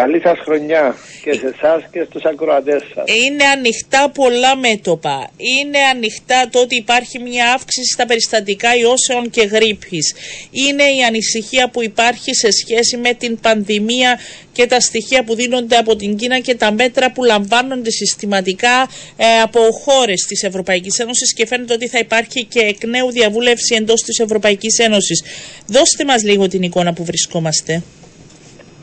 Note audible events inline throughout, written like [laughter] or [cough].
Καλή σας χρονιά και σε εσάς και στους ακροατές σας. Είναι ανοιχτά πολλά μέτωπα. Είναι ανοιχτά το ότι υπάρχει μια αύξηση στα περιστατικά ιώσεων και γρήπης. Είναι η ανησυχία που υπάρχει σε σχέση με την πανδημία και τα στοιχεία που δίνονται από την Κίνα και τα μέτρα που λαμβάνονται συστηματικά ε, από χώρες της Ευρωπαϊκής Ένωσης και φαίνεται ότι θα υπάρχει και εκ νέου διαβούλευση εντός της Ευρωπαϊκής Ένωσης. Δώστε μας λίγο την εικόνα που βρισκόμαστε.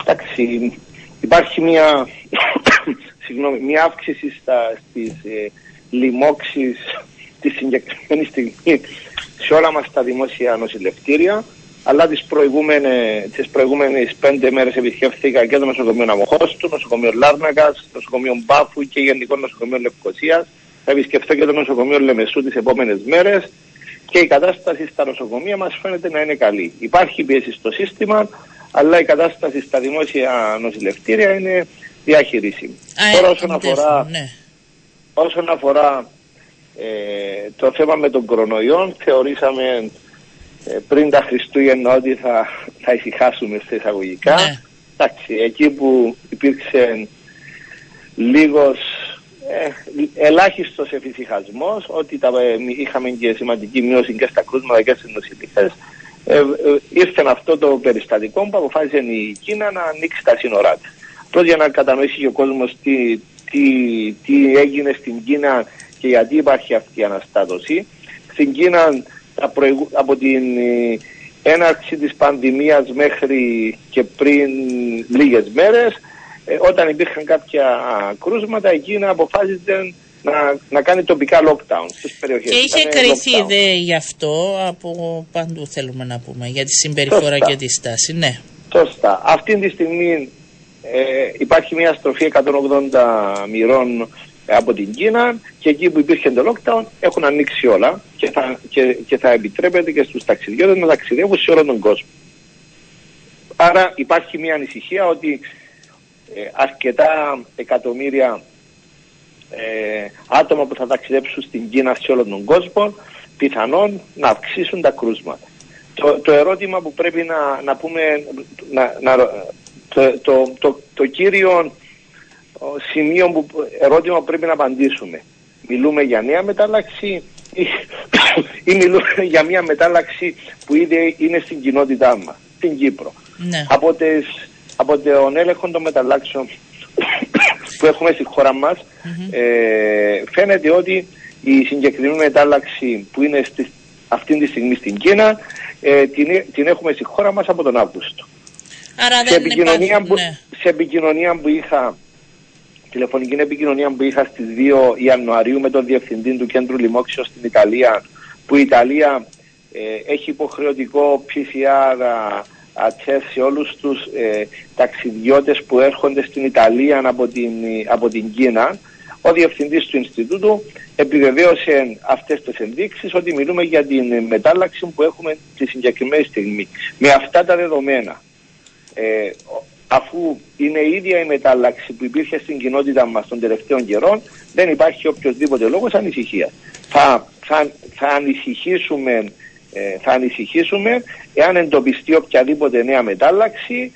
Εντάξει, υπάρχει μια, [coughs] συγγνώμη, μια αύξηση στα, στις ε, λοιμώξεις τη συγκεκριμένη στιγμή σε όλα μας τα δημόσια νοσηλευτήρια αλλά τις προηγούμενες, τις προηγούμενες πέντε μέρες επισκέφθηκα και το νοσοκομείο Αμοχώς, το νοσοκομείο Λάρνακας, το νοσοκομείο Μπάφου και γενικό νοσοκομείο Λευκοσίας. Θα επισκεφθώ και το νοσοκομείο Λεμεσού τις επόμενες μέρες και η κατάσταση στα νοσοκομεία μας φαίνεται να είναι καλή. Υπάρχει πίεση στο σύστημα, αλλά η κατάσταση στα δημόσια νοσηλευτήρια είναι διαχειρίσιμη. Τώρα όσον αφορά, ναι. όσον αφορά ε, το θέμα με τον κορονοϊό, θεωρήσαμε ε, πριν τα Χριστούγεννα ότι θα, θα ησυχάσουμε στα εισαγωγικά. Ναι. Εντάξει, εκεί που υπήρξε λίγος ε, ελάχιστος εφησυχασμός ότι τα, ε, είχαμε και σημαντική μείωση και στα κρούσματα και στις νοσηλικές ε, ε, ήρθε αυτό το περιστατικό που αποφάσισε η Κίνα να ανοίξει τα σύνορά της. Πρώτα για να κατανοήσει και ο κόσμος τι, τι, τι έγινε στην Κίνα και γιατί υπάρχει αυτή η αναστάτωση. Στην Κίνα από την ε, έναρξη της πανδημίας μέχρι και πριν λίγες μέρες ε, όταν υπήρχαν κάποια κρούσματα η Κίνα αποφάσισε να, να κάνει τοπικά lockdown στις περιοχές. Και είχε κρυθεί δε γι' αυτό από παντού θέλουμε να πούμε για τη συμπεριφορά και τη στάση. Ναι. Σωστά. Αυτή τη στιγμή ε, υπάρχει μια στροφή 180 μοιρών από την Κίνα και εκεί που υπήρχε το lockdown έχουν ανοίξει όλα και θα, και, και θα επιτρέπεται και στους ταξιδιώτες να ταξιδεύουν σε όλο τον κόσμο. Άρα υπάρχει μια ανησυχία ότι ε, αρκετά εκατομμύρια ε, άτομα που θα ταξιδέψουν στην Κίνα σε όλο τον κόσμο πιθανόν να αυξήσουν τα κρούσματα. Το, το ερώτημα που πρέπει να, να πούμε, να, να, το, το, το, το κύριο σημείο που, ερώτημα που πρέπει να απαντήσουμε. Μιλούμε για νέα μετάλλαξη ή, ή μιλούμε για μια μετάλλαξη που ήδη είναι στην κοινότητά μας, στην Κύπρο. Ναι. Από, τις, από τον έλεγχο των μεταλλάξεων που έχουμε στη χώρα μας ε, φαίνεται ότι η συγκεκριμένη μετάλλαξη που είναι στη, αυτή τη στιγμή στην Κίνα ε, την, την έχουμε στη χώρα μας από τον Αύγουστο. Άρα σε, επικοινωνία που, ναι. σε επικοινωνία που είχα τηλεφωνική επικοινωνία που είχα στις 2 Ιανουαρίου με τον Διευθυντή του Κέντρου Λοιμόξεως στην Ιταλία που η Ιταλία ε, έχει υποχρεωτικό PCR τεστ σε όλους τους ε, ταξιδιώτες που έρχονται στην Ιταλία από την, από την Κίνα ο Διευθυντής του Ινστιτούτου επιβεβαίωσε αυτές τις ενδείξεις ότι μιλούμε για την μετάλλαξη που έχουμε τη συγκεκριμένη στιγμή. Με αυτά τα δεδομένα ε, αφού είναι η ίδια η μετάλλαξη που υπήρχε στην κοινότητα μας των τελευταίων καιρών, δεν υπάρχει οποιοδήποτε λόγος ανησυχίας. Θα, θα, θα ανησυχήσουμε ε, θα ανησυχήσουμε. Εάν εντοπιστεί οποιαδήποτε νέα μετάλλαξη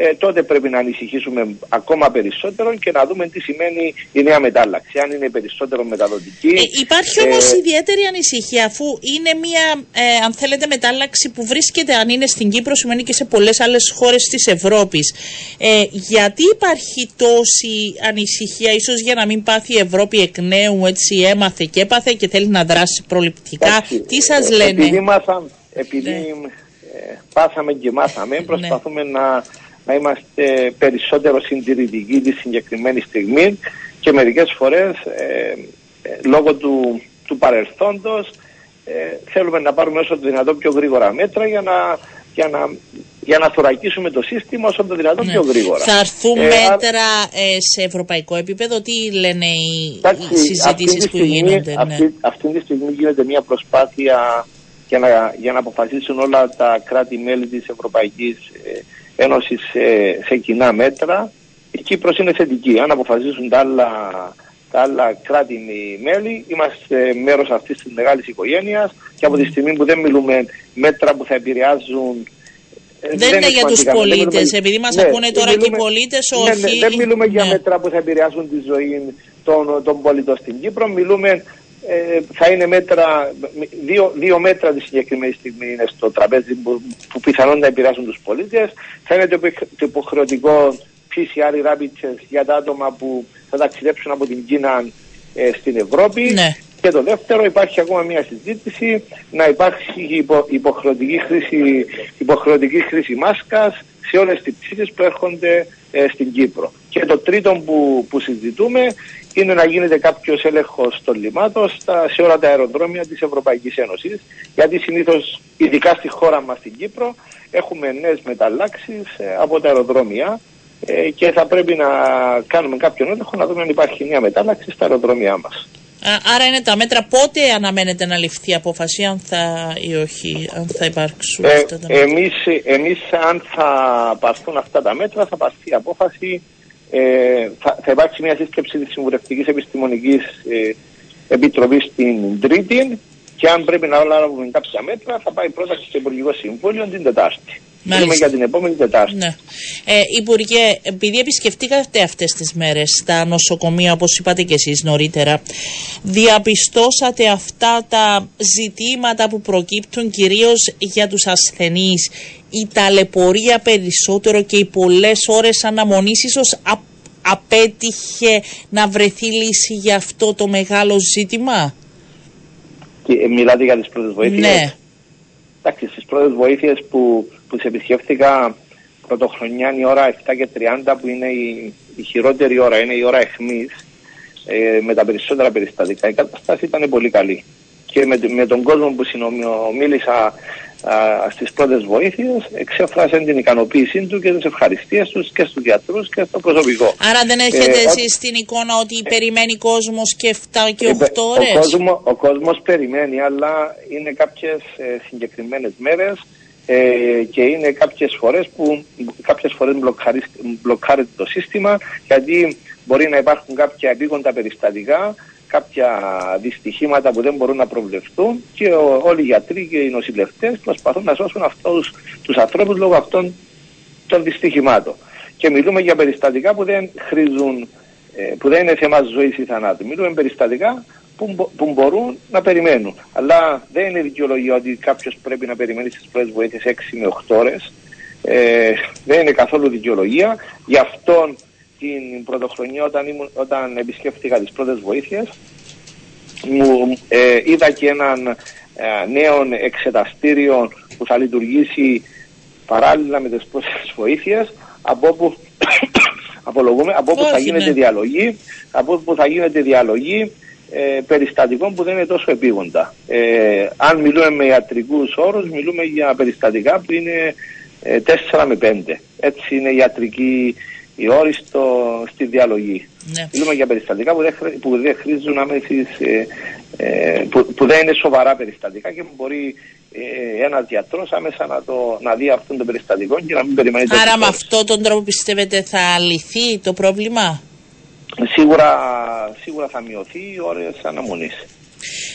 ε, τότε πρέπει να ανησυχήσουμε ακόμα περισσότερο και να δούμε τι σημαίνει η νέα μετάλλαξη, αν είναι περισσότερο μεταδοτική. Ε, υπάρχει όμως ε, ιδιαίτερη ανησυχία αφού είναι μια, ε, αν θέλετε, μετάλλαξη που βρίσκεται, αν είναι στην Κύπρο, σημαίνει και σε πολλές άλλες χώρες της Ευρώπης. Ε, γιατί υπάρχει τόση ανησυχία, ίσως για να μην πάθει η Ευρώπη εκ νέου, έτσι έμαθε και έπαθε και θέλει να δράσει προληπτικά. τι σας λένε; Επειδή, μάθα, επειδή ναι. πάθαμε και μάθαμε, ναι. προσπαθούμε να να είμαστε περισσότερο συντηρητικοί τη συγκεκριμένη στιγμή και μερικές φορές ε, ε, λόγω του, του παρελθόντος ε, θέλουμε να πάρουμε όσο το δυνατόν πιο γρήγορα μέτρα για να, για να, για να θωρακίσουμε το σύστημα όσο το δυνατόν ναι. πιο γρήγορα. Θα έρθουν μέτρα σε ευρωπαϊκό επίπεδο, τι λένε οι, οι συζητήσεις που γίνονται. Ναι. Αυτή, αυτή τη στιγμή γίνεται μια προσπάθεια για να, για να αποφασίσουν όλα τα κράτη-μέλη της Ευρωπαϊκής Ένωση σε, σε κοινά μέτρα. Η Κύπρος είναι θετική. Αν αποφασίσουν τα άλλα, τα άλλα κράτη-μέλη, είμαστε μέρος αυτής της μεγάλης οικογένειας και από τη στιγμή που δεν μιλούμε μέτρα που θα επηρεάζουν ε, δεν, είναι για τους σημαντικά. Δεν πολίτες. μιλούμε- Επειδή μας Ναι, ακούνε τώρα μιλούμε- και οι πολίτες, ναι, ναι, όχι. δεν μιλούμε για Ναι. μέτρα που θα επηρεάσουν τη ζωή των, των πολιτών στην Κύπρο. Μιλούμε, ε, θα είναι μέτρα, δύο, δύο μέτρα τη συγκεκριμένη στιγμή είναι στο τραπέζι που, που πιθανόν να επηρεάσουν τους πολίτες. Θα είναι το, υπο- το υποχρεωτικό PCR rapid test για τα άτομα που θα ταξιδέψουν από την Κίνα ε, στην Ευρώπη. Ναι. Και το δεύτερο, υπάρχει ακόμα μια συζήτηση να υπάρχει υπο, υποχρεωτική, χρήση, υποχρεωτική χρήση μάσκας σε όλες τις πτήσεις που έρχονται ε, στην Κύπρο. Και το τρίτο που, που συζητούμε είναι να γίνεται κάποιος έλεγχος των λιμάτων στα, σε όλα τα αεροδρόμια της Ευρωπαϊκής Ένωσης. Γιατί συνήθως, ειδικά στη χώρα μας στην Κύπρο, έχουμε νέες μεταλλάξεις ε, από τα αεροδρόμια ε, και θα πρέπει να κάνουμε κάποιον έλεγχο να δούμε αν υπάρχει μια μετάλλαξη στα αεροδρόμια μας. Α, Άρα είναι τα μέτρα. Πότε αναμένεται να ληφθεί η απόφαση, αν θα ή όχι, αν θα υπάρξουν Ε, αυτά τα μέτρα; εμείς, εμείς αν θα πάρθουν αυτά τα μέτρα θα πάρθει η απόφαση ε, θα, θα υπάρξει μια σύσκεψη της Συμβουλευτικής Επιστημονικής ε, Επιτροπής την Τρίτη και αν πρέπει να λάβουμε κάποια μέτρα θα πάει πρόταση στο Υπουργικό Συμβούλιο την Τετάρτη. Μιλούμε για την επόμενη Τετάρτη. Ναι. Ε, Υπουργέ, επειδή επισκεφτήκατε αυτές τις μέρες στα νοσοκομεία, όπως είπατε και εσείς νωρίτερα, διαπιστώσατε αυτά τα ζητήματα που προκύπτουν κυρίως για τους ασθενείς, η ταλαιπωρία περισσότερο και οι πολλές ώρες αναμονής ίσως α- απέτυχε να βρεθεί λύση για αυτό το μεγάλο ζήτημα; Και, ε, μιλάτε για τις πρώτες βοήθειες. Ναι. Εντάξει, στις πρώτες βοήθειες που, που τις επισκέφθηκα πρωτοχρονιά είναι η ώρα 7 και 30 που είναι η, η χειρότερη ώρα, είναι η ώρα εχμής ε, με τα περισσότερα περιστατικά. Η κατάσταση ήταν πολύ καλή. Και με, με τον κόσμο που συνομίλησα α, στις πρώτες βοήθειες εξέφρασαν την ικανοποίησή του και τις ευχαριστίες τους και στους γιατρούς και στο προσωπικό. Άρα δεν έχετε Ε, εσείς την εικόνα ότι περιμένει κόσμος και 7 και 8 Ε, ώρες. Ο, κόσμο, ο κόσμος περιμένει, αλλά είναι κάποιες ε, συγκεκριμένες μέρες ε, και είναι κάποιες φορές που κάποιες φορές μπλοκαρι- μπλοκάρεται το σύστημα γιατί μπορεί να υπάρχουν κάποια επίγοντα περιστατικά κάποια δυστυχήματα που δεν μπορούν να προβλεφθούν και ο, όλοι οι γιατροί και οι νοσηλευτές προσπαθούν να σώσουν αυτούς τους ανθρώπους λόγω αυτών των δυστυχημάτων. Και μιλούμε για περιστατικά που δεν χρήζουν, ε, που δεν είναι θέμα ζωής ή θανάτου. Μιλούμε περιστατικά που, μπο- που μπορούν να περιμένουν. Αλλά δεν είναι δικαιολογία ότι κάποιος πρέπει να περιμένει στις πρώτες βοήθειες 6 με 8 ώρες. Ε, δεν είναι καθόλου δικαιολογία. Γι' αυτό την πρωτοχρονιά όταν, ήμουν, όταν επισκέφτηκα τις πρώτες βοήθειες μου ε, είδα και έναν ε, νέο εξεταστήριο που θα λειτουργήσει παράλληλα με τις πρώτες βοήθειες από όπου, [coughs] απολογούμε, από όπου θα Όχι, γίνεται ναι. διαλογή από όπου θα γίνεται διαλογή ε, περιστατικών που δεν είναι τόσο επίγοντα. Ε, αν μιλούμε με ιατρικούς όρους, μιλούμε για περιστατικά που είναι ε, 4 με 5. Έτσι είναι η ιατρική η όρη στο, στη διαλογή. Ναι. Μιλούμε για περιστατικά που δεν, χρ- που δεν χρήζουν άμεσης, ε, ε, που, που δεν είναι σοβαρά περιστατικά και που μπορεί ε, ένας γιατρός άμεσα να, το, να δει αυτό το περιστατικό και να μην περιμένει το Άρα με αυτόν τον τρόπο πιστεύετε θα λυθεί το πρόβλημα; Σίγουρα, σίγουρα θα μειωθεί οι ώρες αναμονής.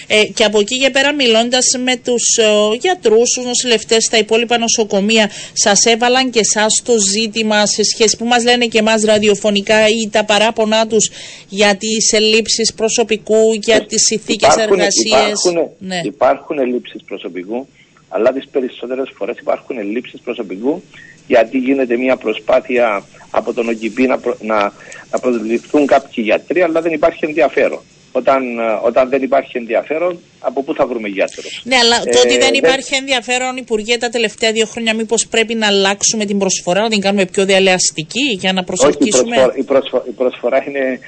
Ε, και από εκεί και πέρα μιλώντας με τους ε, γιατρούς, τους νοσηλευτές στα υπόλοιπα νοσοκομεία, σας έβαλαν και εσάς το ζήτημα σε σχέση που μας λένε και εμάς ραδιοφωνικά ή τα παράπονά τους για τις ελλείψεις προσωπικού, για τις ηθίκες Υπάρχουν- εργασίες. Υπάρχουν, Ναι. υπάρχουν ελλείψεις προσωπικού, αλλά τις περισσότερες φορές υπάρχουν ελλείψεις προσωπικού γιατί γίνεται μια προσπάθεια από τον ΟΚΙΠΗ να, προ, να, να προσληφθούν κάποιοι γιατροί, αλλά δεν υπάρχει ενδιαφέρον. Όταν, ε, όταν δεν υπάρχει ενδιαφέρον, από πού θα βρούμε γιατρούς. Ναι, αλλά το Ε, ότι δεν δεν- υπάρχει ενδιαφέρον, Υπουργέ, τα τελευταία δύο χρόνια, μήπως πρέπει να αλλάξουμε την προσφορά, να την κάνουμε πιο διαλεαστική για να Όχι, η προσελκύσουμε. προσφορά, η, προσφο- η προσφορά είναι.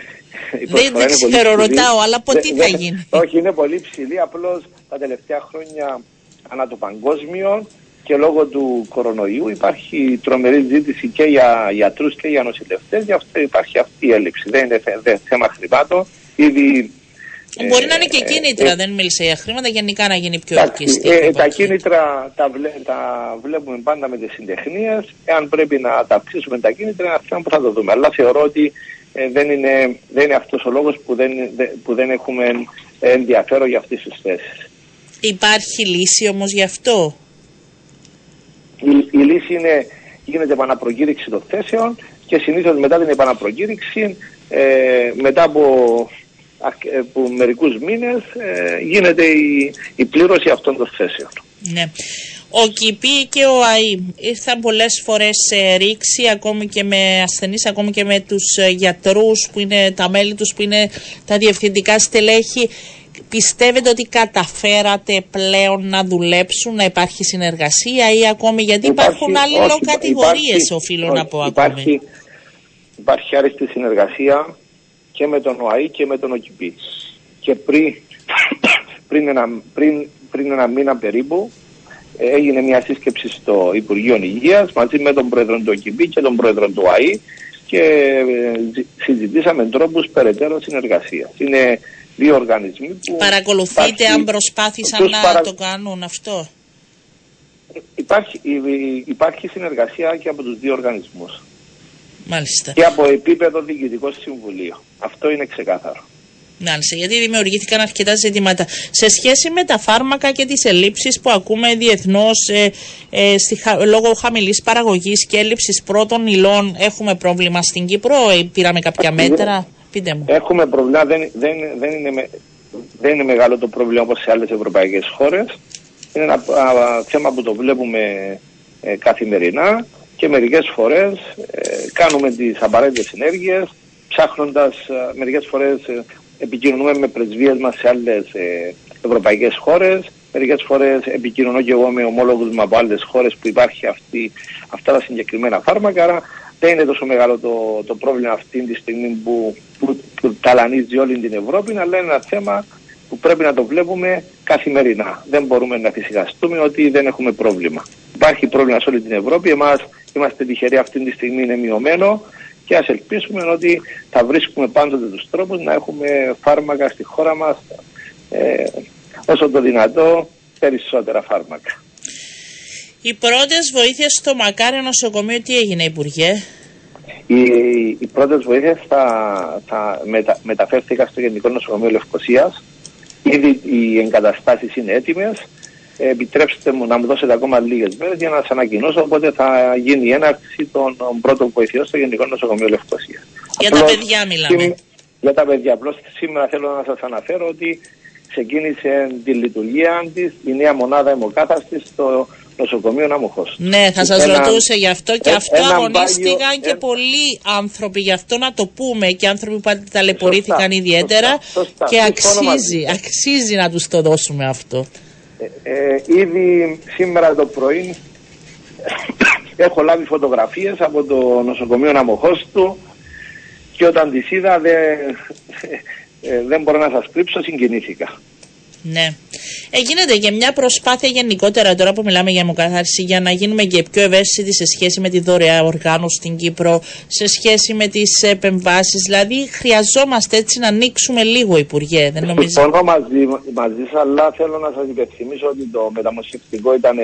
η Δεν- προσφορά δεν είναι πολύ ξέρω, ψηλή. ρωτάω, αλλά από Δεν- τι θα δεν- γίνει; Όχι, είναι πολύ ψηλή. Απλώς τα τελευταία χρόνια ανά το παγκόσμιο και λόγω του κορονοϊού υπάρχει τρομερή ζήτηση και για γιατρούς και για νοσηλευτές. Γι' αυτό υπάρχει αυτή η έλλειψη. Δεν είναι θε- δεν- θέμα χρημάτων. Ήδη. Μπορεί ε, να είναι και ε, κίνητρα, ε, δεν μίλησε για χρήματα, γενικά να γίνει πιο Εντάξει, ελκυστική. ε, από τα εκεί. κίνητρα τα, βλέ, τα βλέπουμε πάντα με τις συντεχνίες. Εάν πρέπει να τα αυξήσουμε τα κίνητρα, είναι ένα θέμα που θα το δούμε. Αλλά θεωρώ ότι ε, δεν, είναι, δεν είναι αυτός ο λόγος που δεν, δε- που δεν έχουμε ενδιαφέρον για αυτές τις θέσεις. Υπάρχει λύση όμως γι' αυτό; Η, η λύση είναι γίνεται επαναπροκήρυξη των θέσεων και συνήθως μετά την επαναπροκήρυξη, ε, μετά από, από μερικούς μήνες, ε, γίνεται η, η πλήρωση αυτών των θέσεων. Ναι. Ο ΚΙΠΗ και ο ΑΗ ήρθαν πολλές φορές σε ρήξη ακόμη και με ασθενείς, ακόμη και με τους ε, γιατρούς που είναι τα μέλη τους που είναι τα διευθυντικά στελέχη. Πιστεύετε ότι καταφέρατε πλέον να δουλέψουν, να υπάρχει συνεργασία ή ακόμη γιατί υπάρχουν αλληλοκατηγορίες οφείλω να πω υπάρχει, Υπάρχει άριστη συνεργασία και με τον ΟΑΗ και με τον ΟΚΙΠΗ. Και πριν, [coughs] πριν, ένα, πριν, πριν ένα μήνα περίπου έγινε μια σύσκεψη στο Υπουργείο Υγείας μαζί με τον Πρόεδρο του ΟΚΙΠΗ και τον Πρόεδρο του ΟΑΗ και ε, συζητήσαμε τρόπους περαιτέρω συνεργασίας. Είναι δύο οργανισμοί που... Παρακολουθείτε αν προσπάθησαν να το κάνουν αυτό; Υπάρχει, υπάρχει συνεργασία και από τους δύο οργανισμούς. Μάλιστα. Και από επίπεδο διοικητικό συμβουλίο. Αυτό είναι ξεκάθαρο. Μάλιστα, γιατί δημιουργήθηκαν αρκετά ζητήματα. Σε σχέση με τα φάρμακα και τις ελλείψεις που ακούμε διεθνώς ε, ε, λόγω χαμηλής παραγωγής και έλλειψης πρώτων υλών, έχουμε πρόβλημα στην Κύπρο, ε, πήραμε κάποια μέτρα; Πείτε μου. Έχουμε πρόβλημα, δεν, δεν, δεν, είναι, δεν είναι μεγάλο το πρόβλημα όπως σε άλλες ευρωπαϊκές χώρες. Είναι ένα θέμα που το βλέπουμε ε, καθημερινά και μερικές φορές ε, κάνουμε τις απαραίτητες ενέργειες ψάχνοντας ε, μερικές φορές ε, επικοινωνούμε με πρεσβείες μας σε άλλες ε, ευρωπαϊκές χώρες μερικές φορές επικοινωνώ και εγώ με ομόλογους μου από άλλες χώρες που υπάρχει αυτή, αυτά τα συγκεκριμένα φάρμακα άρα δεν είναι τόσο μεγάλο το, το πρόβλημα αυτή τη στιγμή που, που, που ταλανίζει όλη την Ευρώπη αλλά είναι ένα θέμα που πρέπει να το βλέπουμε καθημερινά. Δεν μπορούμε να φυσικαστούμε ότι δεν έχουμε πρόβλημα. Υπάρχει πρόβλημα σε όλη την Ευρώπη. Εμάς είμαστε τυχεροί αυτή τη στιγμή είναι μειωμένο και ας ελπίσουμε ότι θα βρίσκουμε πάντοτε τους τρόπους να έχουμε φάρμακα στη χώρα μας ε, όσο το δυνατό περισσότερα φάρμακα. Οι πρώτες βοήθειες στο Μακάριο νοσοκομείο τι έγινε Υπουργέ; Οι, οι πρώτες βοήθειες θα, θα μετα, μεταφέρθηκαν στο Γενικό Νοσοκομείο Λευκοσίας. Ήδη οι εγκαταστάσεις είναι έτοιμες επιτρέψτε μου να μου δώσετε ακόμα λίγες μέρες για να σας ανακοινώσω. Οπότε θα γίνει η έναρξη των πρώτων βοηθειών στο Γενικό Νοσοκομείο Λευκοσία. Για τα παιδιά μιλάμε. Για τα παιδιά. Απλώς σήμερα θέλω να σας αναφέρω ότι ξεκίνησε τη λειτουργία της η νέα μονάδα αιμοκάθαρτη στο νοσοκομείο Ναμοχώ. Ναι, θα σας ρωτούσε γι' αυτό και ε, αυτό αγωνίστηκαν και ε, πολλοί άνθρωποι. Γι' αυτό να το πούμε και άνθρωποι που ταλαιπωρήθηκαν ιδιαίτερα και αξίζει, αξίζει να τους το δώσουμε αυτό. Ε, ήδη σήμερα το πρωί έχω λάβει φωτογραφίες από το νοσοκομείο του και όταν τις είδα δεν, ε, δεν μπορώ να σας κρύψω, συγκινήθηκα. Ναι. Ε, γίνεται και μια προσπάθεια γενικότερα τώρα που μιλάμε για αιμοκαθάριση για να γίνουμε και πιο ευαίσθητοι σε σχέση με τη δωρεά οργάνωση στην Κύπρο, σε σχέση με τις επεμβάσεις. Δηλαδή χρειαζόμαστε έτσι να ανοίξουμε λίγο, Υπουργέ. Δεν νομίζω. Συμφωνώ μαζί, μαζί σας, αλλά θέλω να σας υπενθυμίσω ότι το μεταμοσχευτικό ήταν.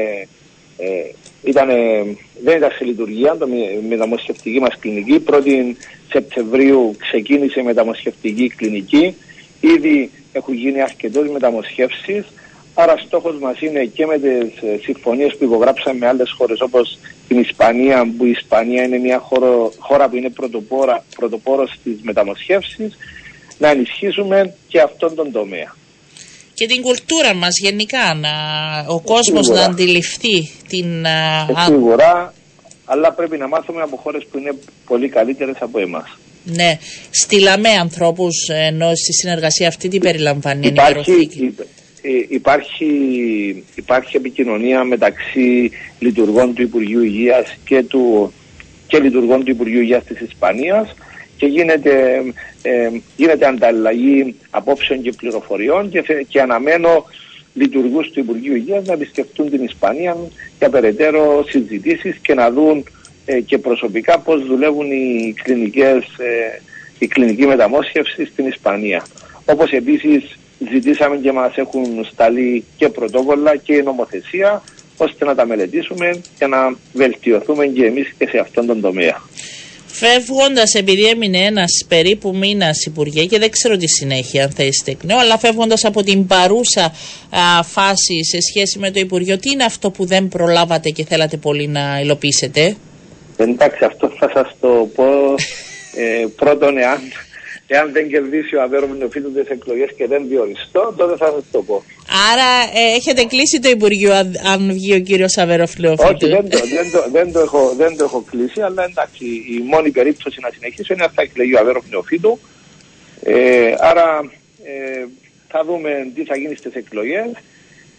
Ε, ήτανε, δεν ήταν σε λειτουργία το μεταμοσχευτική μας κλινική. 1η Σεπτεμβρίου ξεκίνησε η μεταμοσχευτική κλινική. Ήδη έχουν γίνει αρκετές μεταμοσχεύσεις Άρα στόχος μας είναι και με τις ε, συμφωνίες που υπογράψαμε με άλλες χώρες όπως την Ισπανία που η Ισπανία είναι μια χώρο, χώρα που είναι πρωτοπόρα, πρωτοπόρος στις μεταμοσχεύσεις να ενισχύσουμε και αυτόν τον τομέα. Και την κουλτούρα μας γενικά, να, ο κόσμος να αντιληφθεί την... Και σίγουρα, αλλά πρέπει να μάθουμε από χώρες που είναι πολύ καλύτερες από εμάς. Ναι, στείλαμε ανθρώπους ενώ στη συνεργασία αυτή τι περιλαμβάνει υπάρχει, ε, υπάρχει, υπάρχει επικοινωνία μεταξύ λειτουργών του Υπουργείου Υγείας και, του, και λειτουργών του Υπουργείου Υγείας της Ισπανίας και γίνεται, ε, γίνεται ανταλλαγή απόψεων και πληροφοριών και, και αναμένω λειτουργούς του Υπουργείου Υγείας να επισκεφτούν την Ισπανία για περαιτέρω συζητήσεις και να δουν ε, και προσωπικά πώς δουλεύουν οι κλινικές, ε, η κλινική μεταμόσχευση στην Ισπανία. Όπως επίσης ζητήσαμε και μας έχουν σταλεί και πρωτόκολλα και νομοθεσία ώστε να τα μελετήσουμε και να βελτιωθούμε και εμείς και σε αυτόν τον τομέα. Φεύγοντας, επειδή έμεινε ένας περίπου μήνας Υπουργέ και δεν ξέρω τη συνέχεια αν θα είστε εκ νέου, αλλά φεύγοντας από την παρούσα α, φάση σε σχέση με το Υπουργείο, τι είναι αυτό που δεν προλάβατε και θέλατε πολύ να υλοποιήσετε; Εντάξει, αυτό θα σας το πω ε, πρώτον, εάν, εάν δεν κερδίσει ο Αβέρο Νεοφίτου τι εκλογές και δεν διοριστώ, τότε θα σας το πω. Άρα ε, έχετε κλείσει το Υπουργείο αν, αν βγει ο κύριος Αβέρο Όχι, δεν το, δεν, το, δεν, το έχω, δεν το έχω κλείσει, αλλά εντάξει, η μόνη περίπτωση να συνεχίσω είναι αν θα εκλεγεί ο Αβέρο Νεοφίτου. Ε, άρα ε, θα δούμε τι θα γίνει στις εκλογές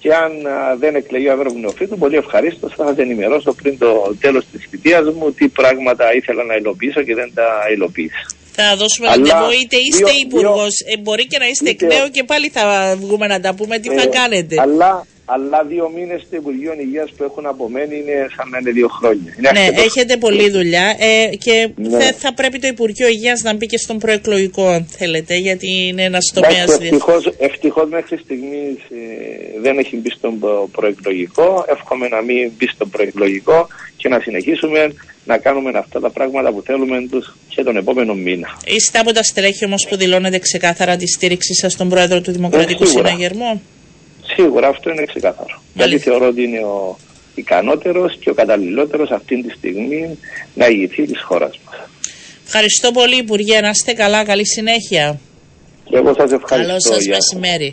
και αν δεν εκλεγεί ο Αβέρο Νεοφίτου, πολύ ευχαρίστως θα σα ενημερώσω πριν το τέλος της θητείας μου τι πράγματα ήθελα να υλοποιήσω και δεν τα υλοποίησα. Θα δώσουμε ραντεβού, είτε είστε υπουργός, ε, μπορεί και να είστε εκ νέου και πάλι θα βγούμε να τα πούμε τι θα ε, κάνετε. Αλλά, αλλά δύο μήνες στο Υπουργείο Υγείας που έχουν απομένει είναι σαν να είναι δύο χρόνια. Είναι ναι, έχετε πολλή δουλειά ε, και ναι. θα, θα, πρέπει το Υπουργείο Υγείας να μπει και στον προεκλογικό, αν θέλετε, γιατί είναι ένας τομέας. Ευτυχώς μέχρι στιγμής ε, δεν έχει μπει στον προεκλογικό. Εύχομαι να μην μπει στον προεκλογικό και να συνεχίσουμε να κάνουμε αυτά τα πράγματα που θέλουμε τους και τον επόμενο μήνα. Είστε από τα στελέχη όμως που δηλώνετε ξεκάθαρα τη στήριξη σας στον πρόεδρο του Δημοκρατικού ε, Συναγερμού; Σίγουρα αυτό είναι ξεκάθαρο. Γιατί θεωρώ ότι είναι ο ικανότερος και ο καταλληλότερος αυτή τη στιγμή να ηγηθεί της χώρας μας. Ευχαριστώ πολύ Υπουργέ, να είστε καλά, καλή συνέχεια. Και εγώ σας ευχαριστώ. Καλό σας μεσημέρι.